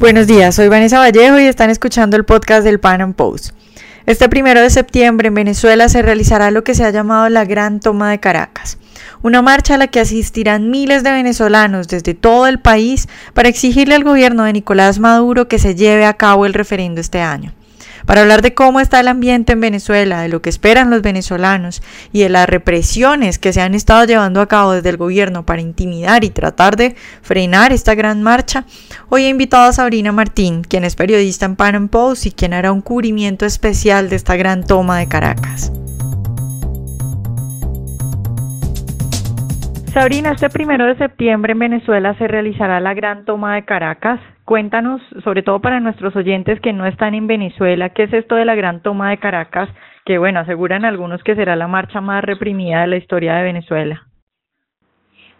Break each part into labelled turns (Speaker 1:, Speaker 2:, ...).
Speaker 1: Buenos días, soy Vanessa Vallejo y están escuchando el podcast del Pan Am Post. Este primero de septiembre en Venezuela se realizará lo que se ha llamado la Gran Toma de Caracas, una marcha a la que asistirán miles de venezolanos desde todo el país para exigirle al gobierno de Nicolás Maduro que se lleve a cabo el referendo este año para hablar de cómo está el ambiente en Venezuela, de lo que esperan los venezolanos y de las represiones que se han estado llevando a cabo desde el gobierno para intimidar y tratar de frenar esta gran marcha, hoy he invitado a Sabrina Martín, quien es periodista en Pan Post y quien hará un cubrimiento especial de esta gran toma de Caracas. Sabrina, este primero de septiembre en Venezuela se realizará la gran toma de Caracas. Cuéntanos, sobre todo para nuestros oyentes que no están en Venezuela, qué es esto de la gran toma de Caracas, que bueno, aseguran algunos que será la marcha más reprimida de la historia de Venezuela.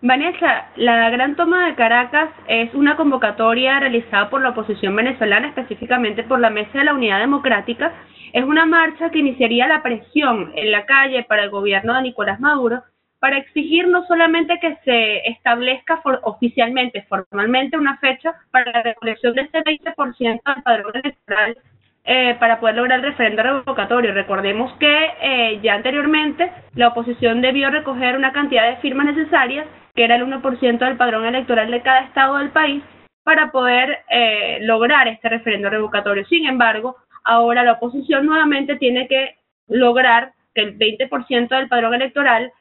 Speaker 2: Vanessa, la Gran Toma de Caracas es una convocatoria realizada por la oposición venezolana, específicamente por la Mesa de la Unidad Democrática. Es una marcha que iniciaría la presión en la calle para el gobierno de Nicolás Maduro para exigir no solamente que se establezca oficialmente, formalmente, una fecha para la recolección de ese 20% del padrón electoral eh, para poder lograr el referendo revocatorio. Recordemos que eh, ya anteriormente la oposición debió recoger una cantidad de firmas necesarias, que era el 1% del padrón electoral de cada estado del país, para poder eh, lograr este referendo revocatorio. Sin embargo, ahora la oposición nuevamente tiene que lograr que el 20% del padrón electoral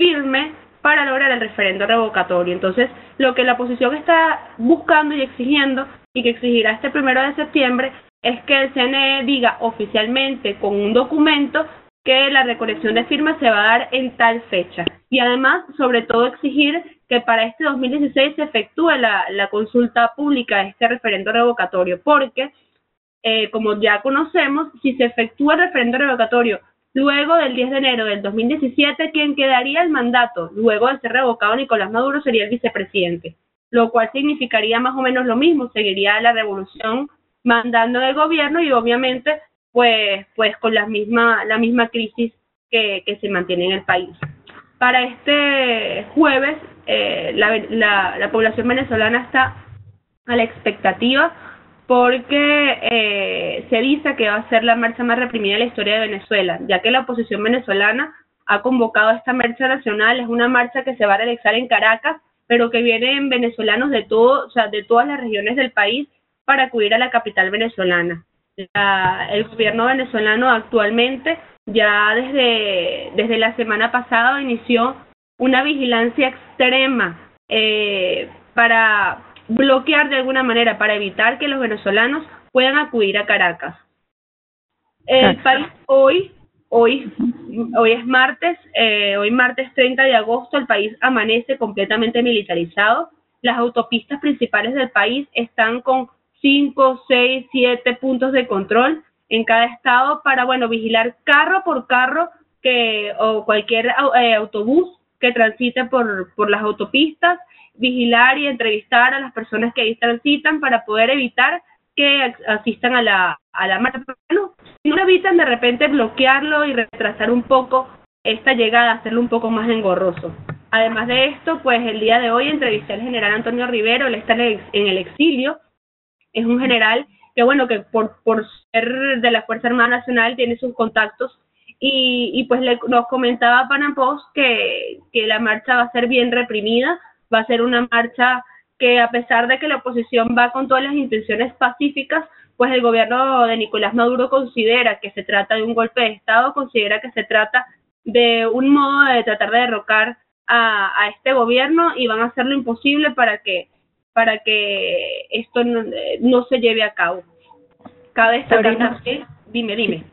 Speaker 2: firme para lograr el referendo revocatorio. Entonces, lo que la oposición está buscando y exigiendo y que exigirá este primero de septiembre es que el CNE diga oficialmente con un documento que la recolección de firmas se va a dar en tal fecha. Y además, sobre todo, exigir que para este 2016 se efectúe la, consulta pública de este referendo revocatorio, porque, eh, como ya conocemos, si se efectúa el referendo revocatorio Luego del 10 de enero del 2017, quien quedaría el mandato, luego de ser revocado Nicolás Maduro, sería el vicepresidente, lo cual significaría más o menos lo mismo, seguiría la revolución mandando el gobierno y obviamente pues, pues con la misma, la misma crisis que, que se mantiene en el país. Para este jueves, eh, la, la, la población venezolana está a la expectativa porque eh, se dice que va a ser la marcha más reprimida de la historia de Venezuela, ya que la oposición venezolana ha convocado esta marcha nacional, es una marcha que se va a realizar en Caracas, pero que vienen venezolanos de todo, o sea, de todas las regiones del país para acudir a la capital venezolana. el gobierno venezolano actualmente ya desde, desde la semana pasada inició una vigilancia extrema eh, para bloquear de alguna manera para evitar que los venezolanos puedan acudir a Caracas. El país hoy, hoy, hoy es martes, eh, hoy martes 30 de agosto, el país amanece completamente militarizado. Las autopistas principales del país están con 5, 6, 7 puntos de control en cada estado para, bueno, vigilar carro por carro que o cualquier eh, autobús que transite por, por las autopistas vigilar y entrevistar a las personas que ahí transitan para poder evitar que asistan a la, a la marcha. No, si no evitan de repente bloquearlo y retrasar un poco esta llegada, hacerlo un poco más engorroso. Además de esto, pues el día de hoy entrevisté al general Antonio Rivero, él está en el exilio, es un general que bueno, que por, por ser de la Fuerza Armada Nacional tiene sus contactos y, y pues le, nos comentaba Panam Post que, que la marcha va a ser bien reprimida, va a ser una marcha que a pesar de que la oposición va con todas las intenciones pacíficas, pues el gobierno de Nicolás Maduro considera que se trata de un golpe de Estado, considera que se trata de un modo de tratar de derrocar a, a este gobierno y van a hacer lo imposible para que para que esto no, no se lleve a cabo. Cabe destacar dime, dime.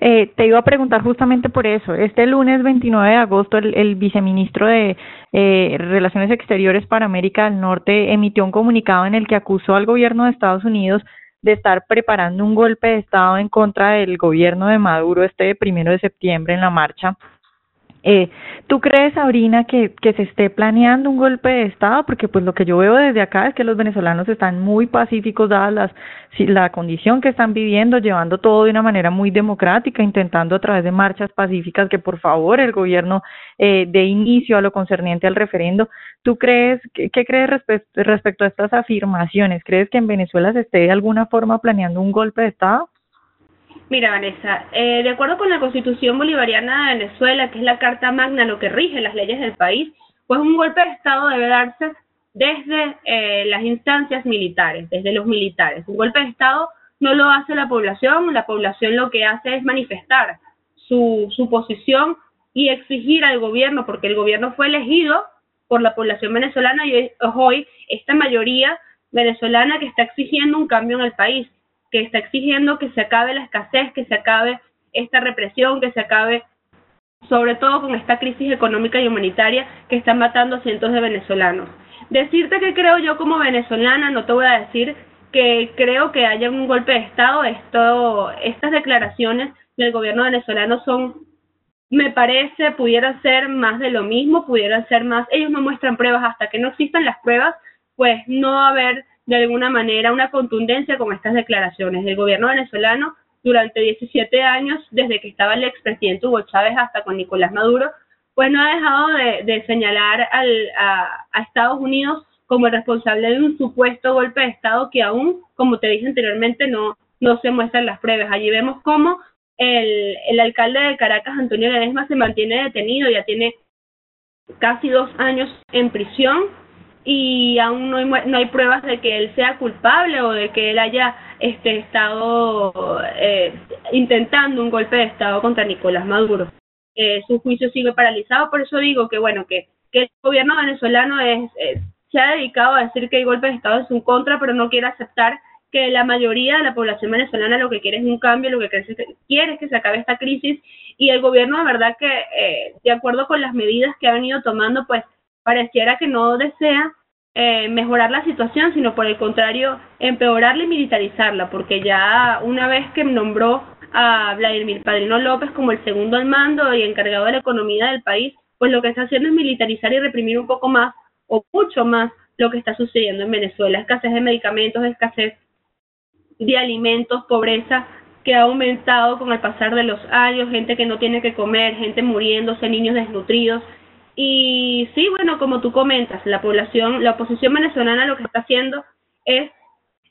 Speaker 1: Eh, te iba a preguntar justamente por eso. Este lunes 29 de agosto, el, viceministro de eh, Relaciones Exteriores para América del Norte emitió un comunicado en el que acusó al gobierno de Estados Unidos de estar preparando un golpe de Estado en contra del gobierno de Maduro este primero de septiembre en la marcha Eh, ¿Tú crees, Sabrina, que, que se esté planeando un golpe de Estado? Porque pues lo que yo veo desde acá es que los venezolanos están muy pacíficos dadas las, la condición que están viviendo, llevando todo de una manera muy democrática, intentando a través de marchas pacíficas que por favor el gobierno eh, dé inicio a lo concerniente al referendo. ¿Tú crees, qué, qué crees respecto a estas afirmaciones? ¿Crees que en Venezuela se esté de alguna forma planeando un golpe de Estado?
Speaker 2: Mira, Vanessa, eh, de acuerdo con la Constitución Bolivariana de Venezuela, que es la Carta Magna, lo que rige las leyes del país, pues un golpe de Estado debe darse desde eh, las instancias militares, desde los militares. Un golpe de Estado no lo hace la población, la población lo que hace es manifestar su, su posición y exigir al gobierno, porque el gobierno fue elegido por la población venezolana y hoy esta mayoría venezolana que está exigiendo un cambio en el país que está exigiendo que se acabe la escasez, que se acabe esta represión, que se acabe sobre todo con esta crisis económica y humanitaria que están matando a cientos de venezolanos. Decirte que creo yo como venezolana, no te voy a decir que creo que haya un golpe de Estado, esto, estas declaraciones del gobierno venezolano son, me parece, pudiera ser más de lo mismo, pudieran ser más, ellos no muestran pruebas hasta que no existan las pruebas, pues no haber de alguna manera una contundencia con estas declaraciones del gobierno venezolano durante 17 años, desde que estaba el expresidente Hugo Chávez hasta con Nicolás Maduro, pues no ha dejado de, señalar al, a, Estados Unidos como el responsable de un supuesto golpe de Estado que aún, como te dije anteriormente, no, no se muestran las pruebas. Allí vemos cómo el, el alcalde de Caracas, Antonio Ledesma, se mantiene detenido, ya tiene casi dos años en prisión y aún no hay, no hay pruebas de que él sea culpable o de que él haya este, estado eh, intentando un golpe de Estado contra Nicolás Maduro. Eh, su juicio sigue paralizado, por eso digo que bueno que, que el gobierno venezolano es, se ha dedicado a decir que el golpe de Estado es un contra, pero no quiere aceptar que la mayoría de la población venezolana lo que quiere es un cambio, lo que quiere es que se acabe esta crisis y el gobierno de verdad que eh, de acuerdo con las medidas que ha venido tomando pues pareciera que no desea eh, mejorar la situación, sino por el contrario, empeorarla y militarizarla, porque ya una vez que nombró a Vladimir Padrino López como el segundo al mando y encargado de la economía del país, pues lo que está haciendo es militarizar y reprimir un poco más o mucho más lo que está sucediendo en Venezuela, escasez de medicamentos, escasez de alimentos, pobreza que ha aumentado con el pasar de los años, gente que no tiene que comer, gente muriéndose, niños desnutridos, y sí, bueno, como tú comentas, la población, la oposición venezolana lo que está haciendo es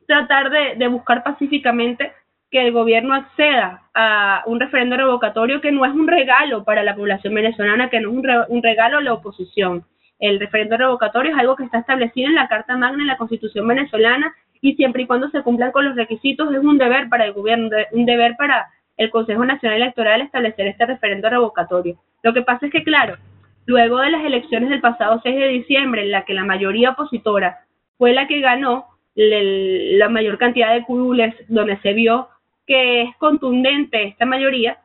Speaker 2: tratar de, buscar pacíficamente que el gobierno acceda a un referendo revocatorio que no es un regalo para la población venezolana, que no es un, un regalo a la oposición. El referendo revocatorio es algo que está establecido en la Carta Magna en la Constitución venezolana y siempre y cuando se cumplan con los requisitos es un deber para el gobierno, un deber para el Consejo Nacional Electoral establecer este referendo revocatorio. Lo que pasa es que, claro, Luego de las elecciones del pasado 6 de diciembre, en la que la mayoría opositora fue la que ganó la mayor cantidad de curules, donde se vio que es contundente esta mayoría,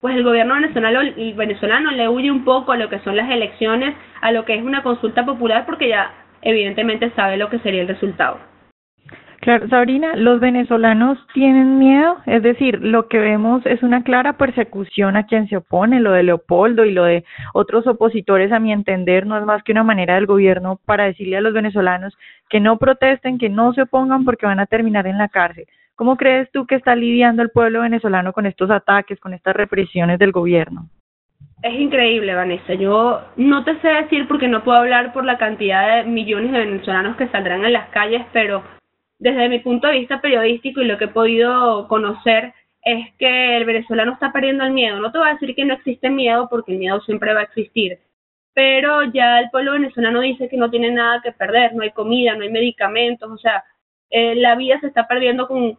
Speaker 2: pues el gobierno venezolano, venezolano le huye un poco a lo que son las elecciones, a lo que es una consulta popular, porque ya evidentemente sabe lo que sería el resultado.
Speaker 1: Claro, Sabrina, los venezolanos tienen miedo, es decir, lo que vemos es una clara persecución a quien se opone, lo de Leopoldo y lo de otros opositores, a mi entender, no es más que una manera del gobierno para decirle a los venezolanos que no protesten, que no se opongan porque van a terminar en la cárcel. ¿Cómo crees tú que está lidiando el pueblo venezolano con estos ataques, con estas represiones del gobierno?
Speaker 2: Es increíble, Vanessa. Yo no te sé decir porque no puedo hablar por la cantidad de millones de venezolanos que saldrán en las calles, pero desde mi punto de vista periodístico y lo que he podido conocer es que el venezolano está perdiendo el miedo. No te voy a decir que no existe miedo porque el miedo siempre va a existir, pero ya el pueblo venezolano dice que no tiene nada que perder, no hay comida, no hay medicamentos, o sea, eh, la vida se está perdiendo con,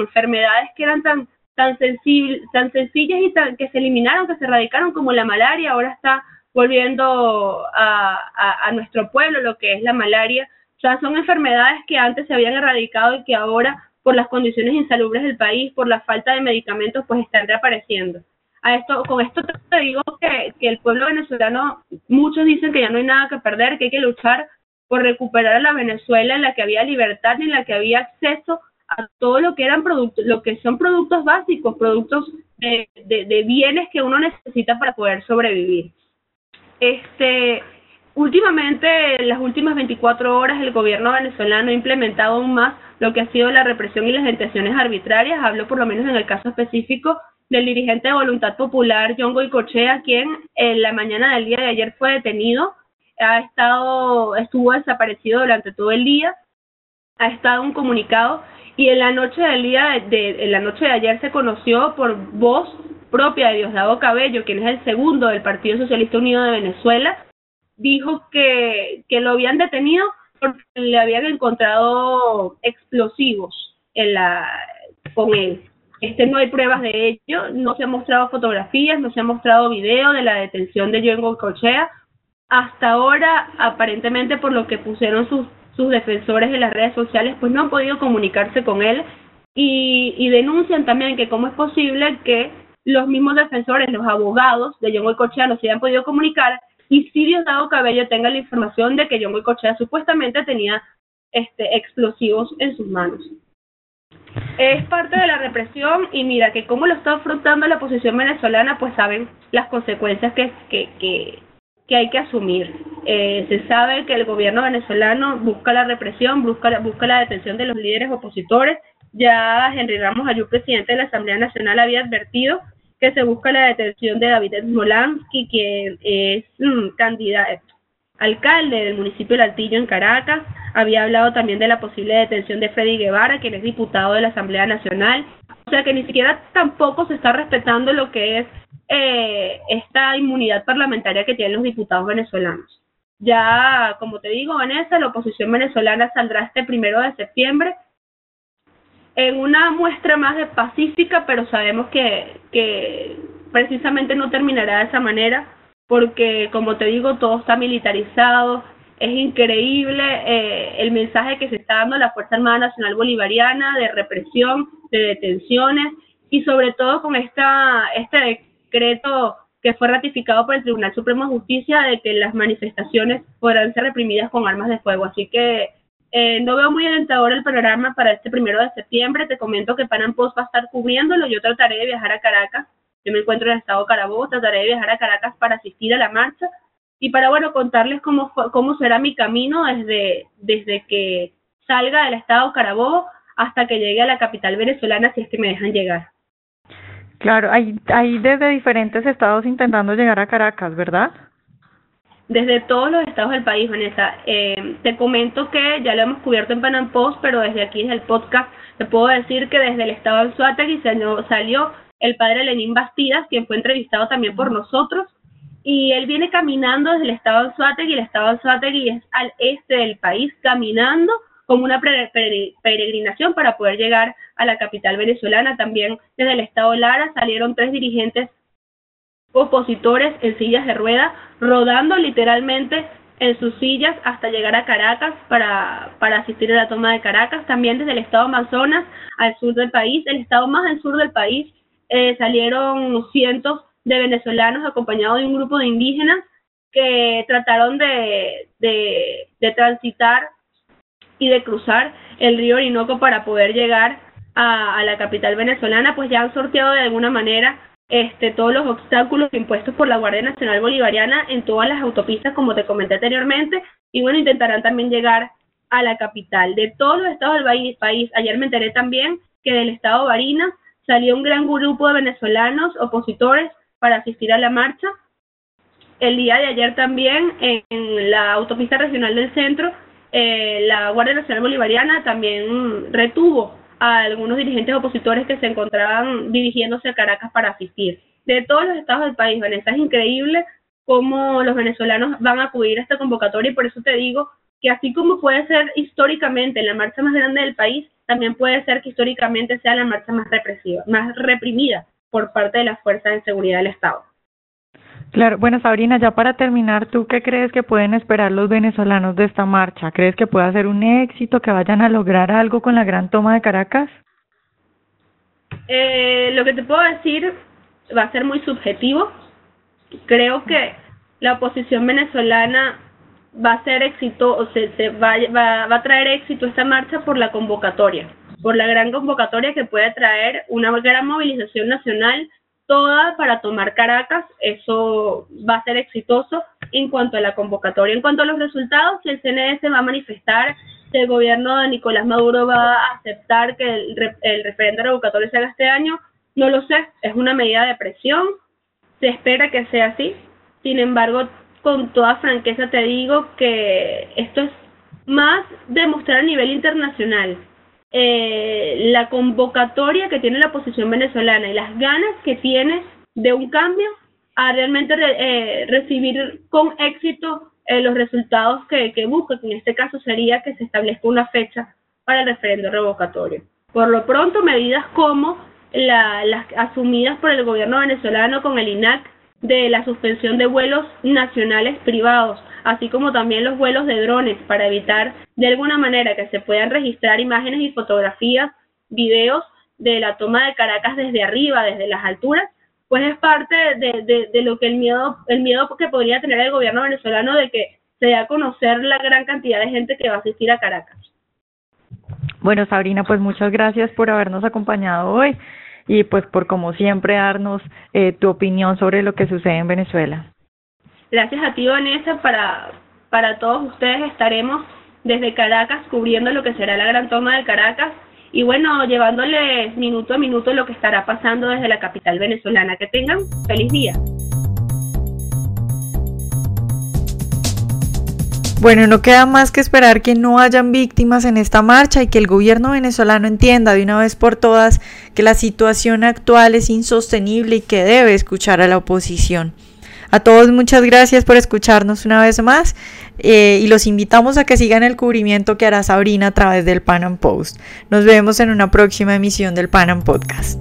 Speaker 2: enfermedades que eran tan tan sensibles, tan sencillas y tan, que se eliminaron, que se erradicaron como la malaria, ahora está volviendo a, a nuestro pueblo lo que es la malaria o sea, son enfermedades que antes se habían erradicado y que ahora, por las condiciones insalubres del país, por la falta de medicamentos, pues están reapareciendo. A esto, con esto te digo que, que el pueblo venezolano, muchos dicen que ya no hay nada que perder, que hay que luchar por recuperar a la Venezuela en la que había libertad y en la que había acceso a todo lo que eran productos, lo que son productos básicos, productos de, de, bienes que uno necesita para poder sobrevivir. Este, últimamente, en las últimas 24 horas, el gobierno venezolano ha implementado aún más lo que ha sido la represión y las detenciones arbitrarias. Hablo por lo menos en el caso específico del dirigente de Voluntad Popular, John Goycochea, quien en la mañana del día de ayer fue detenido, ha estado, estuvo desaparecido durante todo el día, ha estado un comunicado y en la noche del día de, en la noche de ayer se conoció por voz propia de Diosdado Cabello, quien es el segundo del Partido Socialista Unido de Venezuela, dijo que, que lo habían detenido porque le habían encontrado explosivos en la con él. Este no hay pruebas de ello, no se han mostrado fotografías, no se ha mostrado video de la detención de Joan Cochea. Hasta ahora, aparentemente por lo que pusieron sus sus defensores en las redes sociales pues no han podido comunicarse con él y, denuncian también que cómo es posible que los mismos defensores, los abogados de John Goycochea no se hayan podido comunicar y si Diosdado Cabello tenga la información de que John Goycochea supuestamente tenía este explosivos en sus manos. Es parte de la represión y mira que cómo lo está afrontando la posición venezolana, pues saben las consecuencias que, que, que, hay que asumir. Eh, se sabe que el gobierno venezolano busca la represión, busca, busca la detención de los líderes opositores. Ya Henry Ramos Ayú, presidente de la Asamblea Nacional, había advertido que se busca la detención de David Smolansky, que es mm, candidato alcalde del municipio de Altillo en Caracas. Había hablado también de la posible detención de Freddy Guevara, quien es diputado de la Asamblea Nacional. O sea que ni siquiera tampoco se está respetando lo que es eh, esta inmunidad parlamentaria que tienen los diputados venezolanos. Ya, como te digo, Vanessa, la oposición venezolana saldrá este primero de septiembre en una muestra más de pacífica, pero sabemos que, precisamente no terminará de esa manera, porque, como te digo, todo está militarizado. Es increíble eh, el mensaje que se está dando la Fuerza Armada Nacional Bolivariana de represión, de detenciones y sobre todo con esta, este decreto que fue ratificado por el Tribunal Supremo de Justicia de que las manifestaciones podrán ser reprimidas con armas de fuego. Así que eh, no veo muy alentador el panorama para este primero de septiembre. Te comento que Panam Post va a estar cubriéndolo. Yo trataré de viajar a Caracas. Yo me encuentro en el estado de Carabobo. Trataré de viajar a Caracas para asistir a la marcha y para, bueno, contarles cómo, cómo será mi camino desde, desde que salga del estado de Carabobo hasta que llegue a la capital venezolana, si es que me dejan llegar.
Speaker 1: Claro, hay, hay desde diferentes estados intentando llegar a Caracas, ¿verdad?
Speaker 2: Desde todos los estados del país, Vanessa. Eh, te comento que ya lo hemos cubierto en Panam Post, pero desde aquí, desde el podcast, te puedo decir que desde el estado de Anzuategui salió, el padre Lenín Bastidas, quien fue entrevistado también por nosotros, y él viene caminando desde el estado de Anzuategui, el estado de Anzuategui es al este del país, caminando como una peregrinación para poder llegar a la capital venezolana. También desde el estado Lara salieron tres dirigentes opositores en sillas de rueda, rodando literalmente en sus sillas hasta llegar a Caracas para, para asistir a la toma de Caracas. También desde el estado Amazonas al sur del país, el estado más al sur del país, eh, salieron cientos de venezolanos acompañados de un grupo de indígenas que trataron de, de, de transitar y de cruzar el río Orinoco para poder llegar a, la capital venezolana, pues ya han sorteado de alguna manera este, todos los obstáculos impuestos por la Guardia Nacional Bolivariana en todas las autopistas, como te comenté anteriormente, y bueno, intentarán también llegar a la capital. De todos los estados del país, ayer me enteré también que del estado Barinas salió un gran grupo de venezolanos opositores para asistir a la marcha. El día de ayer también en la autopista regional del centro eh, la Guardia Nacional Bolivariana también retuvo a algunos dirigentes opositores que se encontraban dirigiéndose a Caracas para asistir. De todos los estados del país, Vanessa, es increíble cómo los venezolanos van a acudir a esta convocatoria y por eso te digo que así como puede ser históricamente la marcha más grande del país, también puede ser que históricamente sea la marcha más represiva, más reprimida por parte de las fuerzas de seguridad del Estado.
Speaker 1: Claro, bueno Sabrina, ya para terminar, ¿tú qué crees que pueden esperar los venezolanos de esta marcha? ¿Crees que pueda ser un éxito, que vayan a lograr algo con la gran toma de Caracas?
Speaker 2: Eh, lo que te puedo decir va a ser muy subjetivo. Creo que la oposición venezolana va a ser éxito, o se, va, va, va a traer éxito esta marcha por la convocatoria, por la gran convocatoria que puede traer una gran movilización nacional toda para tomar Caracas, eso va a ser exitoso en cuanto a la convocatoria. En cuanto a los resultados, si el CNE se va a manifestar, si el gobierno de Nicolás Maduro va a aceptar que el, el referendo revocatorio se haga este año, no lo sé, es una medida de presión, se espera que sea así, sin embargo, con toda franqueza te digo que esto es más demostrar a nivel internacional eh, la convocatoria que tiene la oposición venezolana y las ganas que tiene de un cambio a realmente eh, recibir con éxito eh, los resultados que, que busca, que en este caso sería que se establezca una fecha para el referendo revocatorio. Por lo pronto, medidas como la, las asumidas por el gobierno venezolano con el INAC de la suspensión de vuelos nacionales privados, así como también los vuelos de drones para evitar de alguna manera que se puedan registrar imágenes y fotografías, videos de la toma de Caracas desde arriba, desde las alturas, pues es parte de, de, lo que el miedo, el miedo que podría tener el gobierno venezolano de que se dé a conocer la gran cantidad de gente que va a asistir a Caracas.
Speaker 1: Bueno, Sabrina, pues muchas gracias por habernos acompañado hoy y pues por como siempre darnos eh, tu opinión sobre lo que sucede en Venezuela.
Speaker 2: Gracias a ti, Vanessa, para, para todos ustedes estaremos desde Caracas cubriendo lo que será la gran toma de Caracas y bueno, llevándoles minuto a minuto lo que estará pasando desde la capital venezolana. Que tengan feliz día.
Speaker 1: Bueno, no queda más que esperar que no hayan víctimas en esta marcha y que el gobierno venezolano entienda de una vez por todas que la situación actual es insostenible y que debe escuchar a la oposición. A todos muchas gracias por escucharnos una vez más eh, y los invitamos a que sigan el cubrimiento que hará Sabrina a través del Pan Post. Nos vemos en una próxima emisión del Pan Podcast.